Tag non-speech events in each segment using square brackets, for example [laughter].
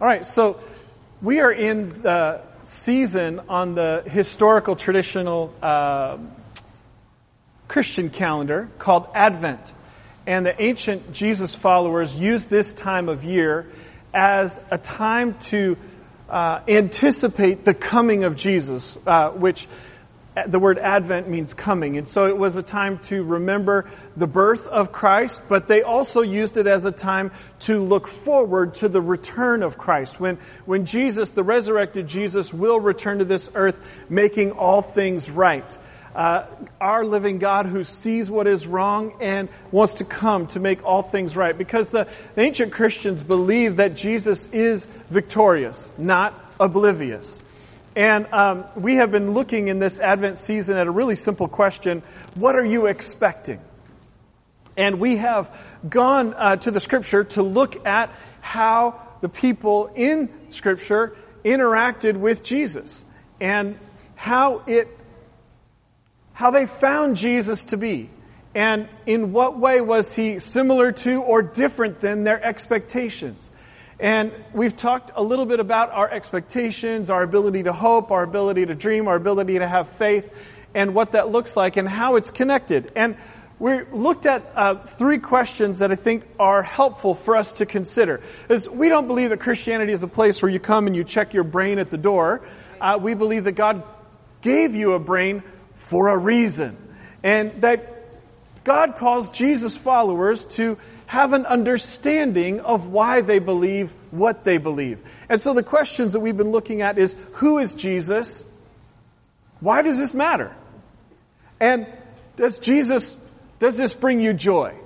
All right, so we are in the season on the historical traditional uh, Christian calendar called Advent. And the ancient Jesus followers used this time of year as a time to uh, anticipate the coming of Jesus, uh, which the word Advent means coming. And so it was a time to remember the birth of Christ, but they also used it as a time to look forward to the return of Christ. When, when Jesus, the resurrected Jesus, will return to this earth, making all things right. Uh, our living God who sees what is wrong and wants to come to make all things right. Because the, the ancient Christians believe that Jesus is victorious, not oblivious. And um, we have been looking in this Advent season at a really simple question What are you expecting? And we have gone uh, to the Scripture to look at how the people in Scripture interacted with Jesus and how it how they found Jesus to be and in what way was he similar to or different than their expectations and we've talked a little bit about our expectations, our ability to hope, our ability to dream, our ability to have faith, and what that looks like and how it's connected. And we looked at uh, three questions that I think are helpful for us to consider. Is we don't believe that Christianity is a place where you come and you check your brain at the door. Uh, we believe that God gave you a brain for a reason, and that God calls Jesus followers to have an understanding of why they believe what they believe. And so the questions that we've been looking at is, who is Jesus? Why does this matter? And does Jesus, does this bring you joy?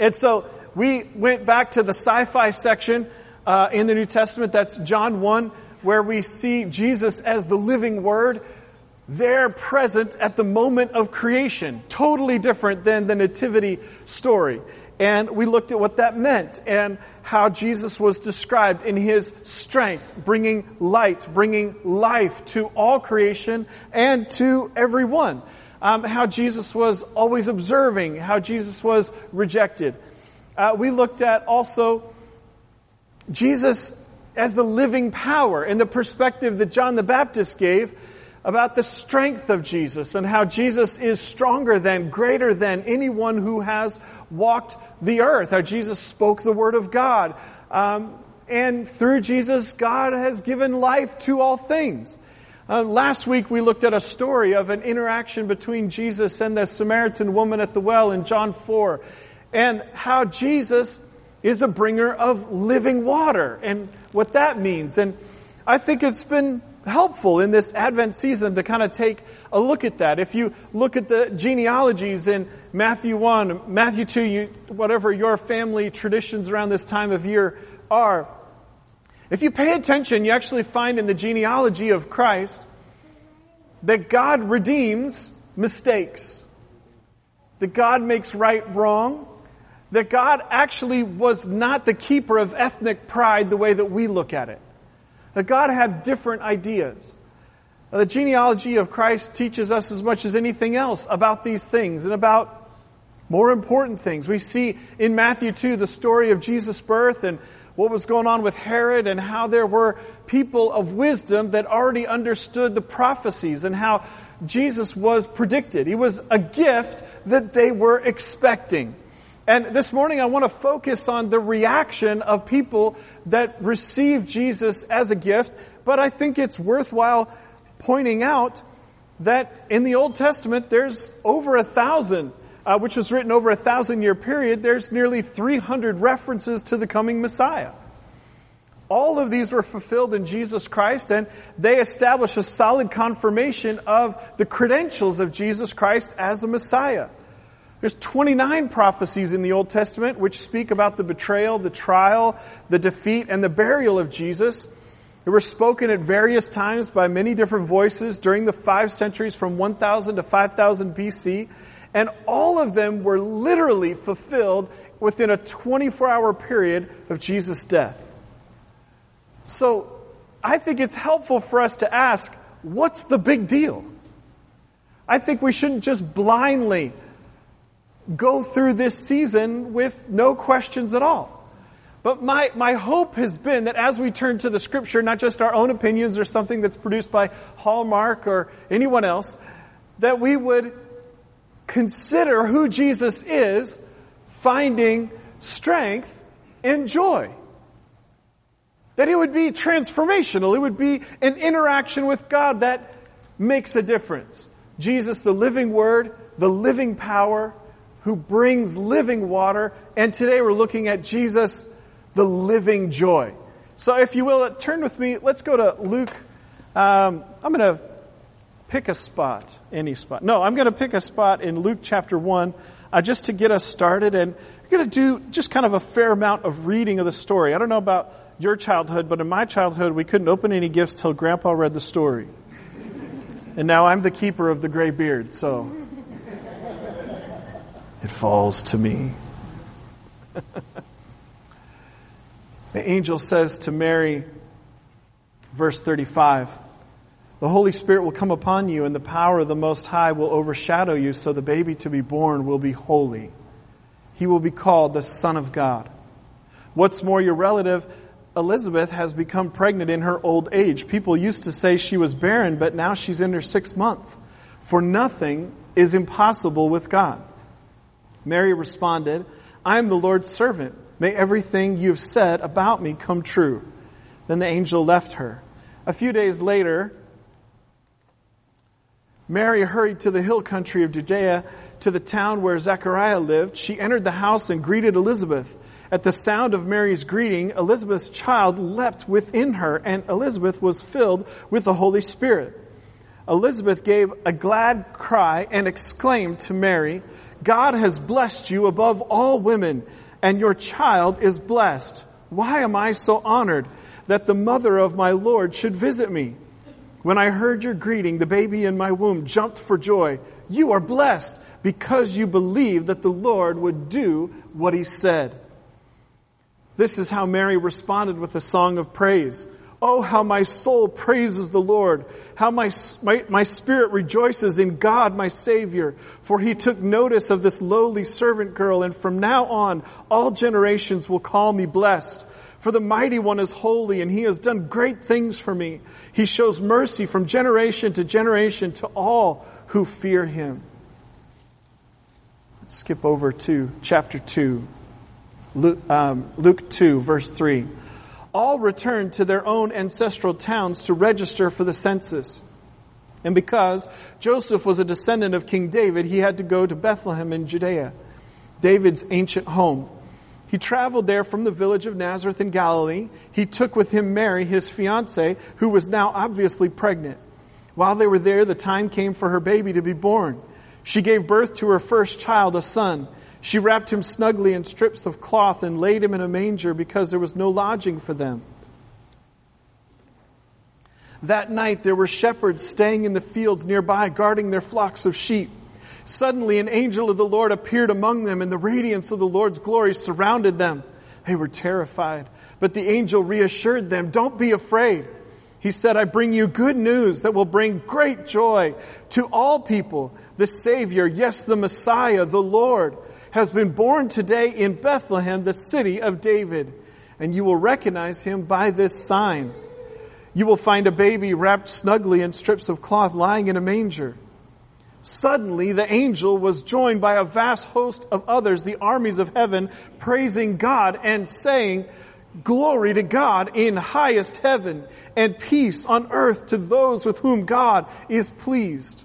And so we went back to the sci-fi section uh, in the New Testament. That's John 1, where we see Jesus as the living word there present at the moment of creation. Totally different than the nativity story. And we looked at what that meant and how Jesus was described in his strength, bringing light, bringing life to all creation and to everyone. Um, how Jesus was always observing, how Jesus was rejected. Uh, we looked at also Jesus as the living power and the perspective that John the Baptist gave about the strength of Jesus and how Jesus is stronger than, greater than anyone who has walked the earth, how Jesus spoke the word of God. Um, and through Jesus, God has given life to all things. Uh, last week we looked at a story of an interaction between Jesus and the Samaritan woman at the well in John 4, and how Jesus is a bringer of living water, and what that means. And I think it's been helpful in this Advent season to kind of take a look at that. If you look at the genealogies in Matthew 1, Matthew 2, you, whatever your family traditions around this time of year are, if you pay attention, you actually find in the genealogy of Christ that God redeems mistakes, that God makes right wrong, that God actually was not the keeper of ethnic pride the way that we look at it. That God had different ideas. The genealogy of Christ teaches us as much as anything else about these things and about more important things. We see in Matthew 2 the story of Jesus' birth and what was going on with Herod and how there were people of wisdom that already understood the prophecies and how Jesus was predicted. He was a gift that they were expecting. And this morning I want to focus on the reaction of people that received Jesus as a gift, but I think it's worthwhile pointing out that in the Old Testament there's over a thousand, uh, which was written over a thousand year period, there's nearly 300 references to the coming Messiah. All of these were fulfilled in Jesus Christ and they establish a solid confirmation of the credentials of Jesus Christ as a Messiah. There's 29 prophecies in the Old Testament which speak about the betrayal, the trial, the defeat, and the burial of Jesus. They were spoken at various times by many different voices during the five centuries from 1000 to 5000 BC. And all of them were literally fulfilled within a 24 hour period of Jesus' death. So, I think it's helpful for us to ask, what's the big deal? I think we shouldn't just blindly go through this season with no questions at all. But my, my hope has been that as we turn to the scripture, not just our own opinions or something that's produced by Hallmark or anyone else, that we would consider who Jesus is, finding strength and joy. That it would be transformational. It would be an interaction with God that makes a difference. Jesus, the living word, the living power, who brings living water. And today we're looking at Jesus, the living joy. So if you will, turn with me. Let's go to Luke. Um, I'm going to pick a spot, any spot. No, I'm going to pick a spot in Luke chapter 1 uh, just to get us started. And I'm going to do just kind of a fair amount of reading of the story. I don't know about your childhood, but in my childhood, we couldn't open any gifts till Grandpa read the story. And now I'm the keeper of the gray beard, so it falls to me. [laughs] the angel says to Mary, verse 35, the Holy Spirit will come upon you and the power of the Most High will overshadow you so the baby to be born will be holy. He will be called the Son of God. What's more, your relative Elizabeth has become pregnant in her old age. People used to say she was barren, but now she's in her sixth month. For nothing is impossible with God. Mary responded, I am the Lord's servant. May everything you have said about me come true. Then the angel left her. A few days later, Mary hurried to the hill country of Judea to the town where Zechariah lived. She entered the house and greeted Elizabeth. At the sound of Mary's greeting, Elizabeth's child leapt within her, and Elizabeth was filled with the Holy Spirit. Elizabeth gave a glad cry and exclaimed to Mary, God has blessed you above all women, and your child is blessed. Why am I so honored that the mother of my Lord should visit me? When I heard your greeting, the baby in my womb jumped for joy. You are blessed because you believe that the Lord would do what he said. This is how Mary responded with a song of praise. Oh, how my soul praises the Lord. How my, my, my, spirit rejoices in God, my Savior. For he took notice of this lowly servant girl, and from now on, all generations will call me blessed. For the mighty one is holy, and he has done great things for me. He shows mercy from generation to generation to all who fear him. Let's skip over to chapter 2. Luke, um, Luke 2, verse 3 all returned to their own ancestral towns to register for the census. And because Joseph was a descendant of King David, he had to go to Bethlehem in Judea, David's ancient home. He traveled there from the village of Nazareth in Galilee. He took with him Mary, his fiancee, who was now obviously pregnant. While they were there, the time came for her baby to be born. She gave birth to her first child, a son. She wrapped him snugly in strips of cloth and laid him in a manger because there was no lodging for them. That night there were shepherds staying in the fields nearby guarding their flocks of sheep. Suddenly an angel of the Lord appeared among them and the radiance of the Lord's glory surrounded them. They were terrified, but the angel reassured them, don't be afraid. He said, I bring you good news that will bring great joy to all people. The Savior, yes, the Messiah, the Lord, has been born today in Bethlehem, the city of David. And you will recognize him by this sign. You will find a baby wrapped snugly in strips of cloth lying in a manger. Suddenly the angel was joined by a vast host of others, the armies of heaven, praising God and saying, Glory to God in highest heaven and peace on earth to those with whom God is pleased.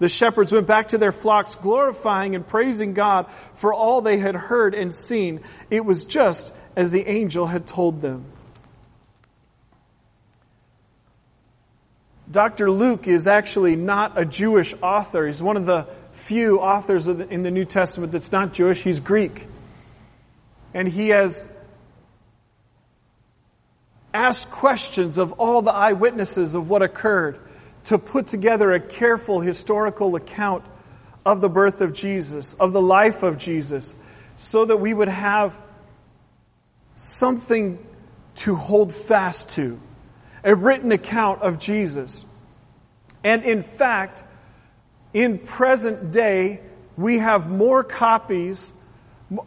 The shepherds went back to their flocks, glorifying and praising God for all they had heard and seen. It was just as the angel had told them. Dr. Luke is actually not a Jewish author. He's one of the few authors in the New Testament that's not Jewish. He's Greek. And he has asked questions of all the eyewitnesses of what occurred to put together a careful historical account of the birth of Jesus, of the life of Jesus, so that we would have something to hold fast to, a written account of Jesus. And in fact, in present day, we have more copies,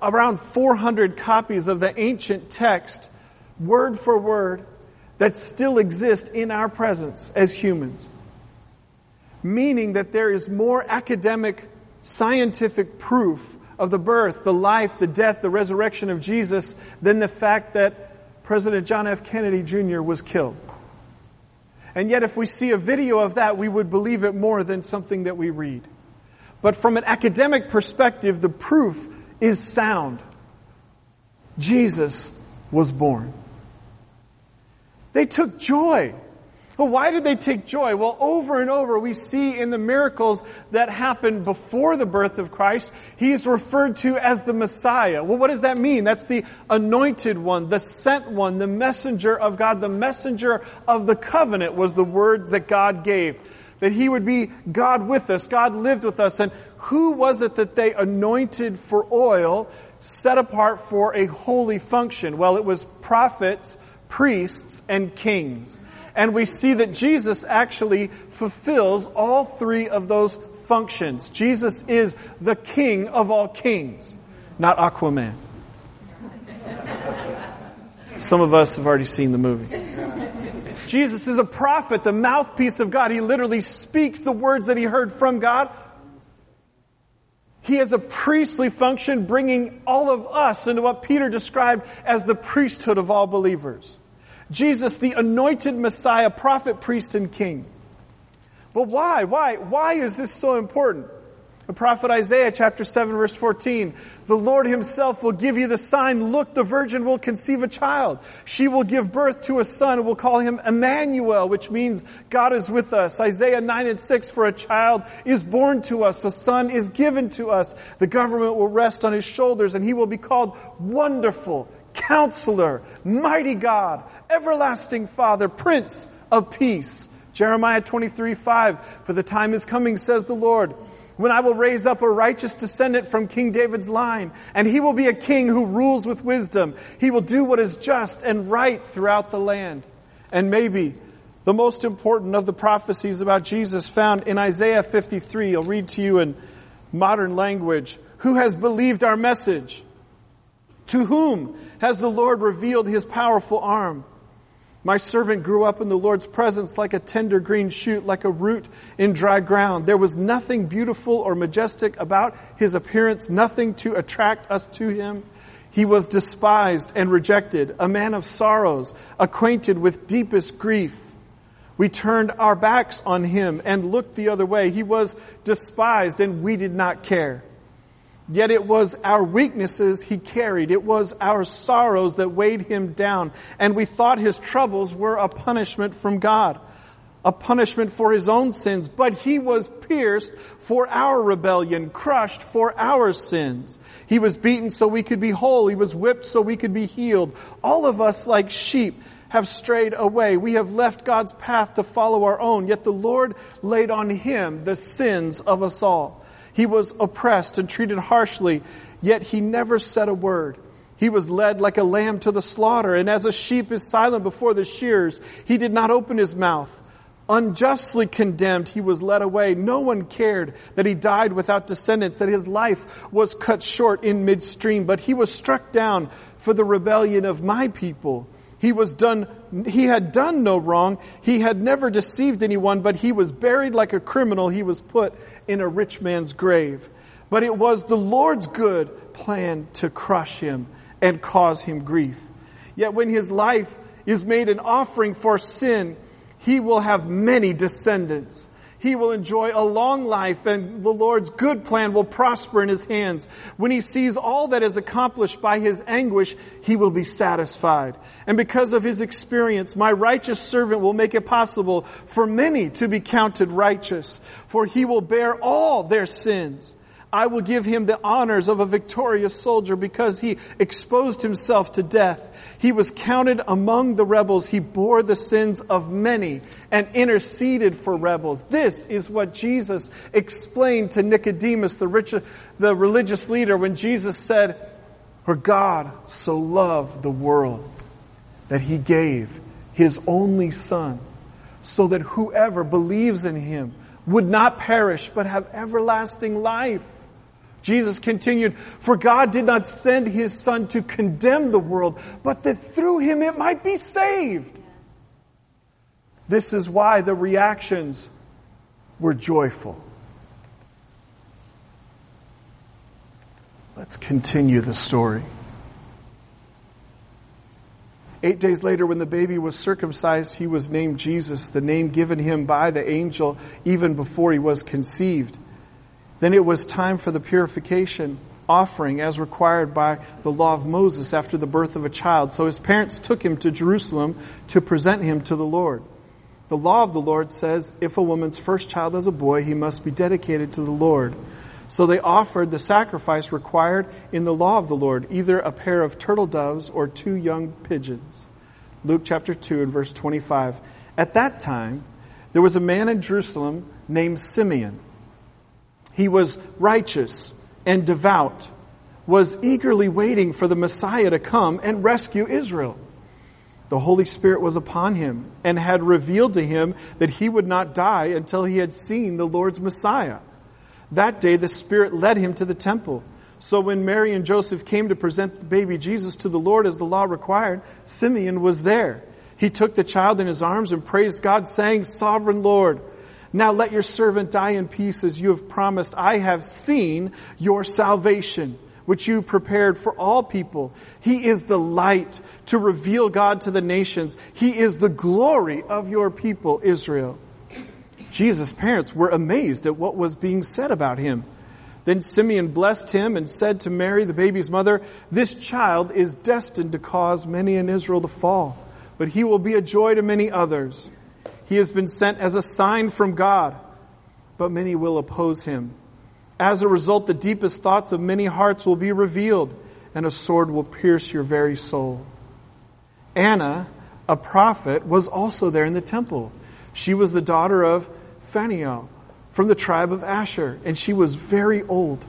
around 400 copies of the ancient text, word for word, that still exist in our presence as humans. Meaning that there is more academic, scientific proof of the birth, the life, the death, the resurrection of Jesus than the fact that President John F. Kennedy Jr. was killed. And yet, if we see a video of that, we would believe it more than something that we read. But from an academic perspective, the proof is sound. Jesus was born. They took joy well, why did they take joy? Well, over and over we see in the miracles that happened before the birth of Christ, he is referred to as the Messiah. Well, what does that mean? That's the anointed one, the sent one, the messenger of God, the messenger of the covenant was the word that God gave. That he would be God with us, God lived with us. And who was it that they anointed for oil, set apart for a holy function? Well, it was prophets, priests, and kings. And we see that Jesus actually fulfills all three of those functions. Jesus is the king of all kings, not Aquaman. Some of us have already seen the movie. Jesus is a prophet, the mouthpiece of God. He literally speaks the words that he heard from God. He has a priestly function bringing all of us into what Peter described as the priesthood of all believers. Jesus, the anointed Messiah, prophet, priest, and king. But why? Why? Why is this so important? The prophet Isaiah chapter 7 verse 14, the Lord himself will give you the sign, look, the virgin will conceive a child. She will give birth to a son and will call him Emmanuel, which means God is with us. Isaiah 9 and 6, for a child is born to us, a son is given to us. The government will rest on his shoulders and he will be called Wonderful, Counselor, Mighty God, Everlasting Father, Prince of Peace. Jeremiah 23, 5, For the time is coming, says the Lord, when I will raise up a righteous descendant from King David's line, and he will be a king who rules with wisdom. He will do what is just and right throughout the land. And maybe the most important of the prophecies about Jesus found in Isaiah 53. I'll read to you in modern language. Who has believed our message? To whom has the Lord revealed his powerful arm? My servant grew up in the Lord's presence like a tender green shoot, like a root in dry ground. There was nothing beautiful or majestic about his appearance, nothing to attract us to him. He was despised and rejected, a man of sorrows, acquainted with deepest grief. We turned our backs on him and looked the other way. He was despised and we did not care. Yet it was our weaknesses he carried. It was our sorrows that weighed him down. And we thought his troubles were a punishment from God, a punishment for his own sins. But he was pierced for our rebellion, crushed for our sins. He was beaten so we could be whole. He was whipped so we could be healed. All of us like sheep have strayed away. We have left God's path to follow our own. Yet the Lord laid on him the sins of us all. He was oppressed and treated harshly, yet he never said a word. He was led like a lamb to the slaughter, and as a sheep is silent before the shears, he did not open his mouth. Unjustly condemned, he was led away. No one cared that he died without descendants, that his life was cut short in midstream, but he was struck down for the rebellion of my people. He was done, he had done no wrong. He had never deceived anyone, but he was buried like a criminal. He was put in a rich man's grave. But it was the Lord's good plan to crush him and cause him grief. Yet when his life is made an offering for sin, he will have many descendants he will enjoy a long life and the Lord's good plan will prosper in his hands. When he sees all that is accomplished by his anguish, he will be satisfied. And because of his experience, my righteous servant will make it possible for many to be counted righteous, for he will bear all their sins. I will give him the honors of a victorious soldier because he exposed himself to death. He was counted among the rebels. He bore the sins of many and interceded for rebels. This is what Jesus explained to Nicodemus, the, rich, the religious leader, when Jesus said, For God so loved the world that he gave his only son so that whoever believes in him would not perish but have everlasting life. Jesus continued, For God did not send his Son to condemn the world, but that through him it might be saved. This is why the reactions were joyful. Let's continue the story. Eight days later, when the baby was circumcised, he was named Jesus, the name given him by the angel even before he was conceived. Then it was time for the purification offering as required by the law of Moses after the birth of a child. So his parents took him to Jerusalem to present him to the Lord. The law of the Lord says if a woman's first child is a boy, he must be dedicated to the Lord. So they offered the sacrifice required in the law of the Lord, either a pair of turtle doves or two young pigeons. Luke chapter 2 and verse 25. At that time, there was a man in Jerusalem named Simeon he was righteous and devout, was eagerly waiting for the Messiah to come and rescue Israel. The Holy Spirit was upon him and had revealed to him that he would not die until he had seen the Lord's Messiah. That day the Spirit led him to the temple. So when Mary and Joseph came to present the baby Jesus to the Lord as the law required, Simeon was there. He took the child in his arms and praised God saying, Sovereign Lord, now let your servant die in peace as you have promised. I have seen your salvation, which you prepared for all people. He is the light to reveal God to the nations. He is the glory of your people, Israel. Jesus' parents were amazed at what was being said about him. Then Simeon blessed him and said to Mary, the baby's mother, This child is destined to cause many in Israel to fall, but he will be a joy to many others. He has been sent as a sign from God, but many will oppose him. As a result, the deepest thoughts of many hearts will be revealed, and a sword will pierce your very soul. Anna, a prophet, was also there in the temple. She was the daughter of Phanuel from the tribe of Asher, and she was very old.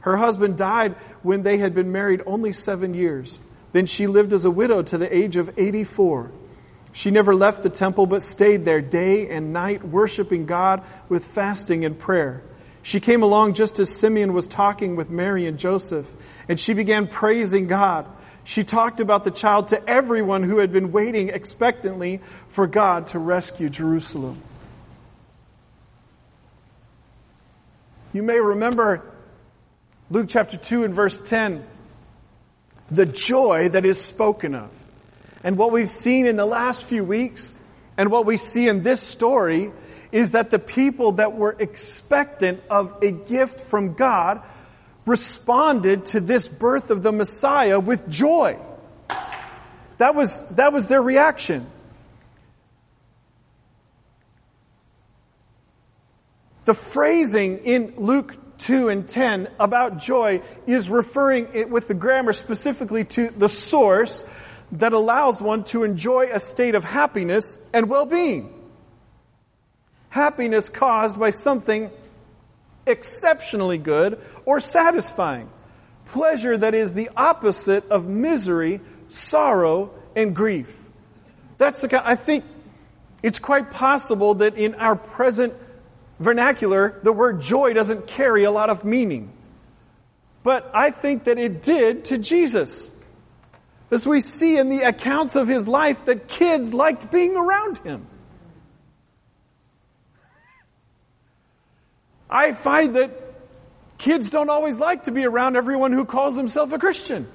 Her husband died when they had been married only seven years. Then she lived as a widow to the age of 84. She never left the temple but stayed there day and night worshiping God with fasting and prayer. She came along just as Simeon was talking with Mary and Joseph and she began praising God. She talked about the child to everyone who had been waiting expectantly for God to rescue Jerusalem. You may remember Luke chapter 2 and verse 10, the joy that is spoken of. And what we've seen in the last few weeks and what we see in this story is that the people that were expectant of a gift from God responded to this birth of the Messiah with joy. That was, that was their reaction. The phrasing in Luke 2 and 10 about joy is referring it with the grammar specifically to the source that allows one to enjoy a state of happiness and well-being. Happiness caused by something exceptionally good or satisfying. Pleasure that is the opposite of misery, sorrow, and grief. That's the kind, I think it's quite possible that in our present vernacular, the word joy doesn't carry a lot of meaning. But I think that it did to Jesus. As we see in the accounts of his life that kids liked being around him. I find that kids don't always like to be around everyone who calls himself a Christian.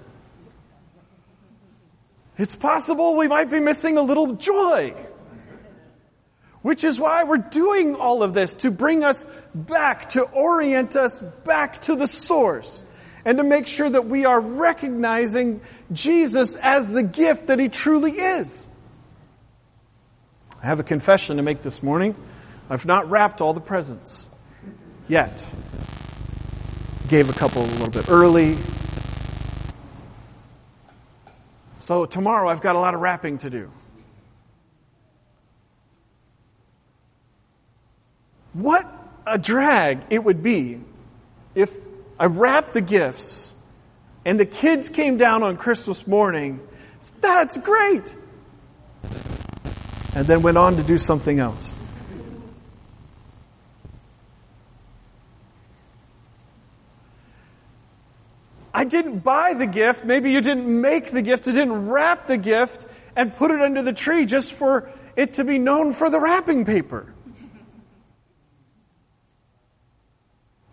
It's possible we might be missing a little joy. Which is why we're doing all of this, to bring us back, to orient us back to the source and to make sure that we are recognizing Jesus as the gift that He truly is. I have a confession to make this morning. I've not wrapped all the presents yet. gave a couple a little bit early. So tomorrow I've got a lot of wrapping to do. What a drag it would be if I wrapped the gifts and the kids came down on Christmas morning. That's great! And then went on to do something else. I didn't buy the gift. Maybe you didn't make the gift. You didn't wrap the gift and put it under the tree just for it to be known for the wrapping paper.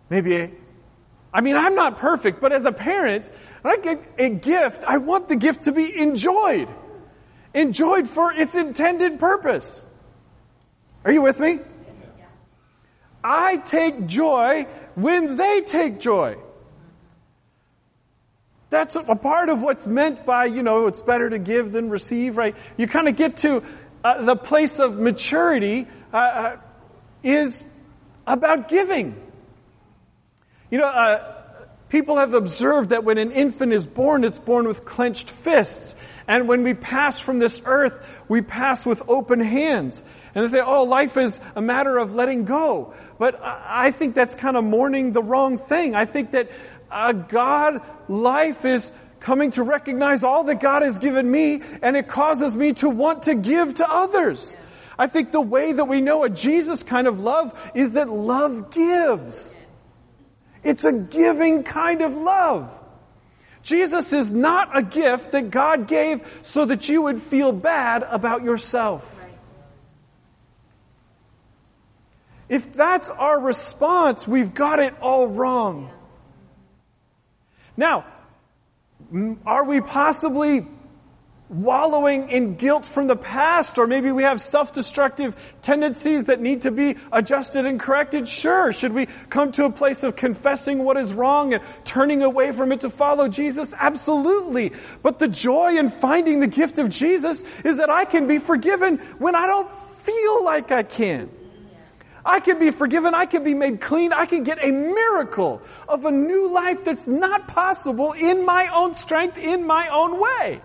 Maybe, I mean, I'm not perfect, but as a parent, I get a gift, I want the gift to be enjoyed. Enjoyed for its intended purpose. Are you with me? I take joy when they take joy. That's a part of what's meant by, you know, it's better to give than receive, right? You kind of get to uh, the place of maturity uh, uh, is about giving. You know, uh, people have observed that when an infant is born, it's born with clenched fists. And when we pass from this earth, we pass with open hands. And they say, oh, life is a matter of letting go. But I think that's kind of mourning the wrong thing. I think that uh, God life is coming to recognize all that God has given me and it causes me to want to give to others. I think the way that we know a Jesus kind of love is that love gives. It's a giving kind of love. Jesus is not a gift that God gave so that you would feel bad about yourself. If that's our response, we've got it all wrong. Now, are we possibly wallowing in guilt from the past, or maybe we have self-destructive tendencies that need to be adjusted and corrected? Sure. Should we come to a place of confessing what is wrong and turning away from it to follow Jesus? Absolutely. But the joy in finding the gift of Jesus is that I can be forgiven when I don't feel like I can. I can be forgiven. I can be made clean. I can get a miracle of a new life that's not possible in my own strength, in my own way.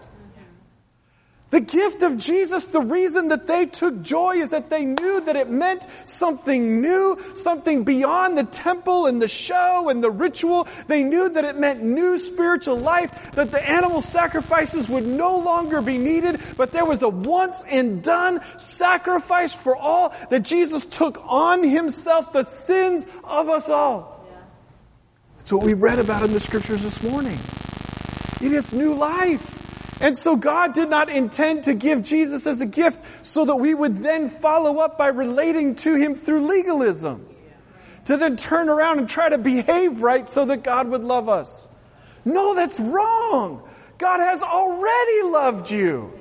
The gift of Jesus, the reason that they took joy is that they knew that it meant something new, something beyond the temple and the show and the ritual. They knew that it meant new spiritual life, that the animal sacrifices would no longer be needed, but there was a once and done sacrifice for all, that Jesus took on himself the sins of us all. That's what we read about in the scriptures this morning. It is new life. And so God did not intend to give Jesus as a gift so that we would then follow up by relating to Him through legalism. To then turn around and try to behave right so that God would love us. No, that's wrong. God has already loved you.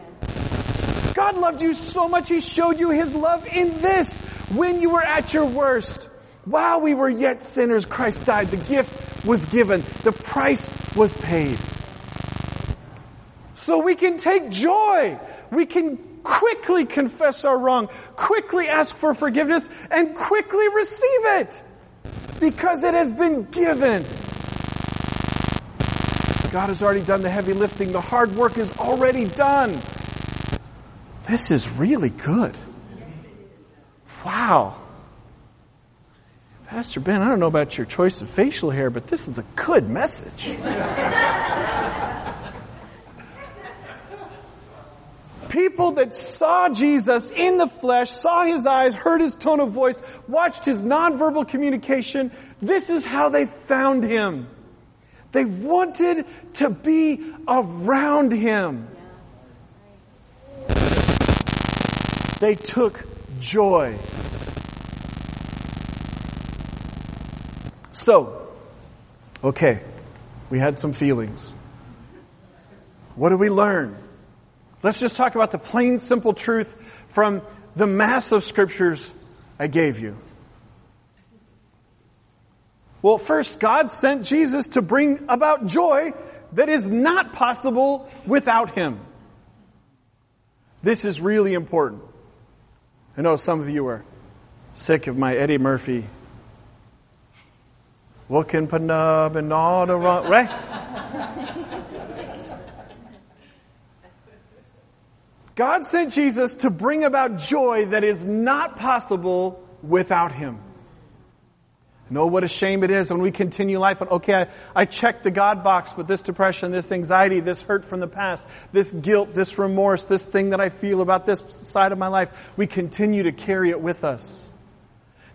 God loved you so much He showed you His love in this when you were at your worst. While we were yet sinners, Christ died. The gift was given. The price was paid. So we can take joy. We can quickly confess our wrong, quickly ask for forgiveness, and quickly receive it. Because it has been given. God has already done the heavy lifting. The hard work is already done. This is really good. Wow. Pastor Ben, I don't know about your choice of facial hair, but this is a good message. [laughs] People that saw Jesus in the flesh, saw his eyes, heard his tone of voice, watched his nonverbal communication, this is how they found him. They wanted to be around him. They took joy. So, okay, we had some feelings. What do we learn? Let's just talk about the plain, simple truth from the mass of scriptures I gave you. Well, first, God sent Jesus to bring about joy that is not possible without Him. This is really important. I know some of you are sick of my Eddie Murphy Looking panub and all the wrong, right? God sent Jesus to bring about joy that is not possible without Him. Know what a shame it is when we continue life and, okay, I, I checked the God box, but this depression, this anxiety, this hurt from the past, this guilt, this remorse, this thing that I feel about this side of my life, we continue to carry it with us.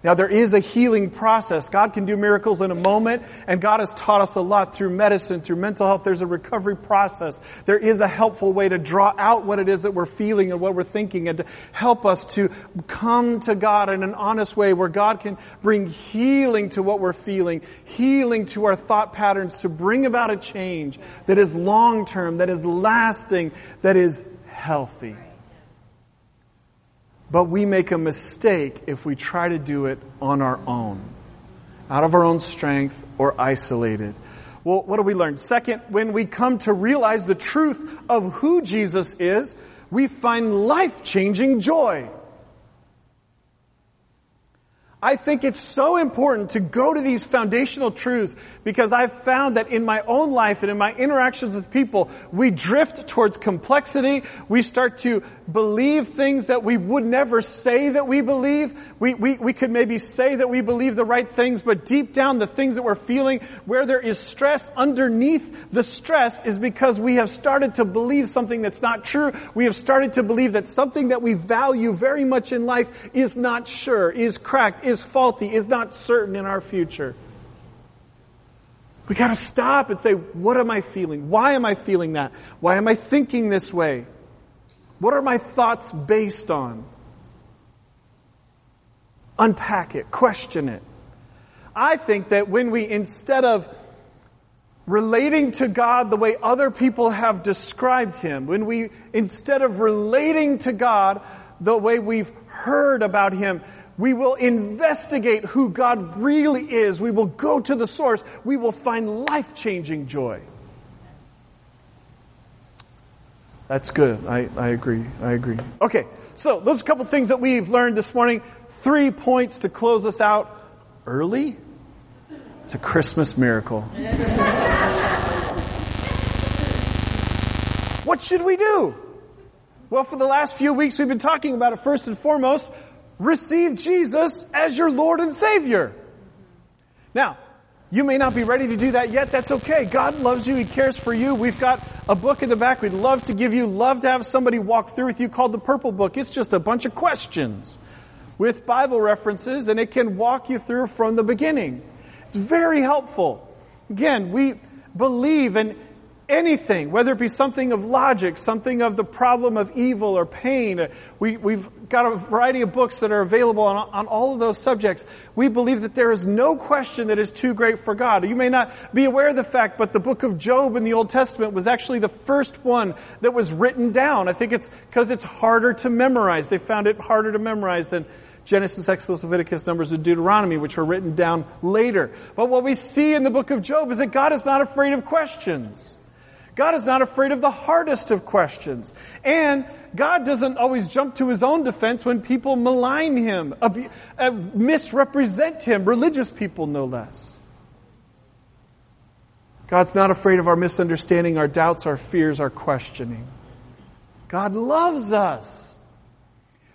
Now there is a healing process. God can do miracles in a moment, and God has taught us a lot through medicine, through mental health. There's a recovery process. There is a helpful way to draw out what it is that we're feeling and what we're thinking and to help us to come to God in an honest way where God can bring healing to what we're feeling, healing to our thought patterns to bring about a change that is long term, that is lasting, that is healthy. But we make a mistake if we try to do it on our own, out of our own strength or isolated. Well, what do we learn? Second, when we come to realize the truth of who Jesus is, we find life changing joy. I think it's so important to go to these foundational truths because I've found that in my own life and in my interactions with people, we drift towards complexity. We start to believe things that we would never say that we believe. We, we, we could maybe say that we believe the right things, but deep down the things that we're feeling, where there is stress underneath the stress is because we have started to believe something that's not true. We have started to believe that something that we value very much in life is not sure, is cracked, is is faulty, is not certain in our future. We gotta stop and say, what am I feeling? Why am I feeling that? Why am I thinking this way? What are my thoughts based on? Unpack it, question it. I think that when we, instead of relating to God the way other people have described Him, when we, instead of relating to God the way we've heard about Him, we will investigate who God really is. We will go to the source. We will find life changing joy. That's good. I, I agree. I agree. Okay, so those are a couple things that we've learned this morning. Three points to close us out early. It's a Christmas miracle. what should we do? Well, for the last few weeks, we've been talking about it first and foremost receive Jesus as your Lord and Savior. Now, you may not be ready to do that yet. That's okay. God loves you. He cares for you. We've got a book in the back we'd love to give you. Love to have somebody walk through with you called the Purple Book. It's just a bunch of questions with Bible references and it can walk you through from the beginning. It's very helpful. Again, we believe and anything, whether it be something of logic, something of the problem of evil or pain. We, have got a variety of books that are available on, on all of those subjects. We believe that there is no question that is too great for God. You may not be aware of the fact, but the book of Job in the Old Testament was actually the first one that was written down. I think it's because it's harder to memorize. They found it harder to memorize than Genesis, Exodus, Leviticus, Numbers, and Deuteronomy, which were written down later. But what we see in the book of Job is that God is not afraid of questions. God is not afraid of the hardest of questions. And God doesn't always jump to his own defense when people malign him, uh, misrepresent him, religious people no less. God's not afraid of our misunderstanding, our doubts, our fears, our questioning. God loves us.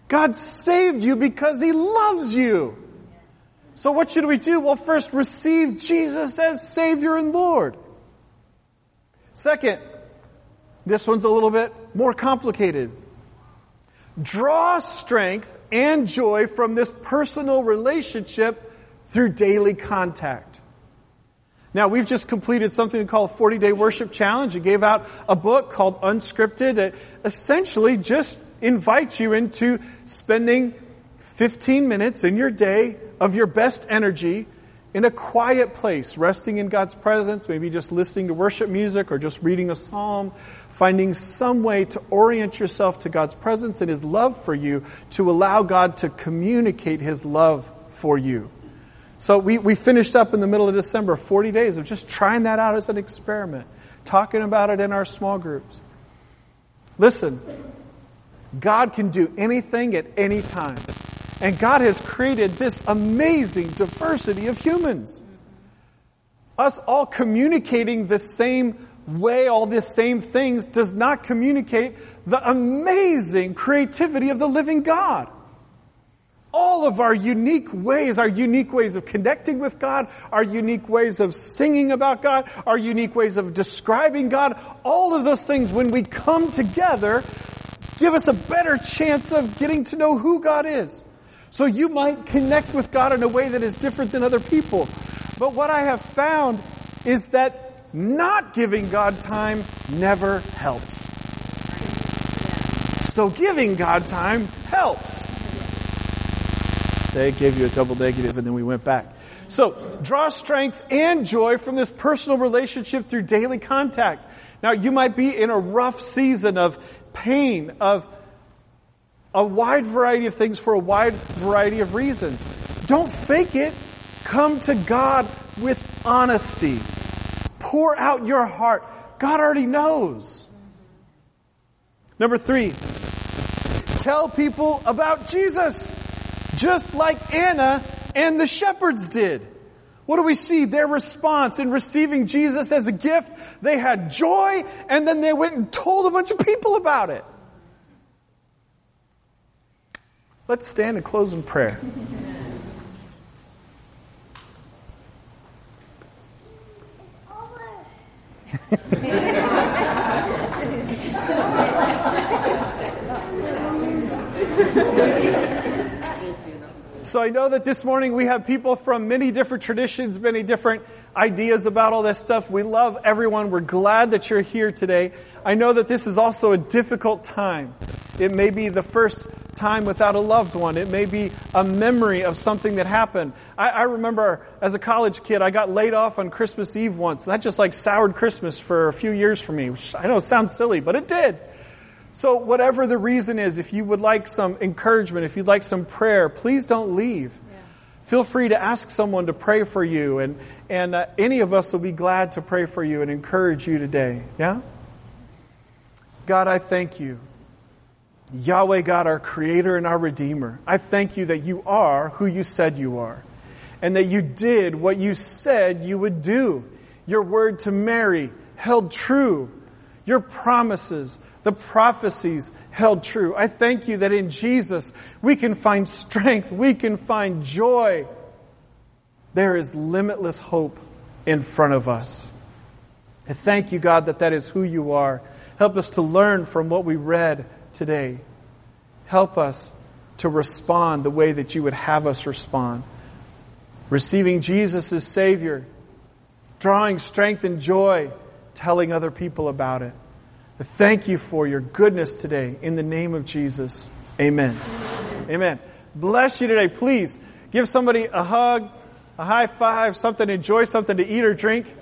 God saved you because he loves you. So what should we do? Well, first receive Jesus as Savior and Lord. Second, this one's a little bit more complicated. Draw strength and joy from this personal relationship through daily contact. Now, we've just completed something called 40 Day Worship Challenge. It gave out a book called Unscripted. It essentially just invites you into spending 15 minutes in your day of your best energy in a quiet place, resting in God's presence, maybe just listening to worship music or just reading a psalm, finding some way to orient yourself to God's presence and His love for you to allow God to communicate His love for you. So we, we finished up in the middle of December, 40 days of just trying that out as an experiment, talking about it in our small groups. Listen, God can do anything at any time. And God has created this amazing diversity of humans. us all communicating the same way, all the same things, does not communicate the amazing creativity of the living God. All of our unique ways, our unique ways of connecting with God, our unique ways of singing about God, our unique ways of describing God, all of those things, when we come together, give us a better chance of getting to know who God is. So you might connect with God in a way that is different than other people. But what I have found is that not giving God time never helps. So giving God time helps. They gave you a double negative and then we went back. So draw strength and joy from this personal relationship through daily contact. Now you might be in a rough season of pain, of a wide variety of things for a wide variety of reasons. Don't fake it. Come to God with honesty. Pour out your heart. God already knows. Number three, tell people about Jesus, just like Anna and the shepherds did. What do we see? Their response in receiving Jesus as a gift, they had joy and then they went and told a bunch of people about it. Let's stand and close in prayer. So I know that this morning we have people from many different traditions, many different ideas about all this stuff. We love everyone. We're glad that you're here today. I know that this is also a difficult time. It may be the first time without a loved one. It may be a memory of something that happened. I, I remember as a college kid, I got laid off on Christmas Eve once. That just like soured Christmas for a few years for me, which I know sounds silly, but it did. So whatever the reason is, if you would like some encouragement, if you'd like some prayer, please don't leave. Yeah. Feel free to ask someone to pray for you and, and uh, any of us will be glad to pray for you and encourage you today. Yeah? God, I thank you. Yahweh God, our creator and our redeemer. I thank you that you are who you said you are and that you did what you said you would do. Your word to Mary held true. Your promises the prophecies held true. I thank you that in Jesus we can find strength, we can find joy. There is limitless hope in front of us. I thank you, God, that that is who you are. Help us to learn from what we read today. Help us to respond the way that you would have us respond. Receiving Jesus as Savior, drawing strength and joy, telling other people about it. Thank you for your goodness today. In the name of Jesus, amen. Amen. Bless you today. Please give somebody a hug, a high five, something, enjoy something to eat or drink.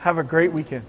Have a great weekend.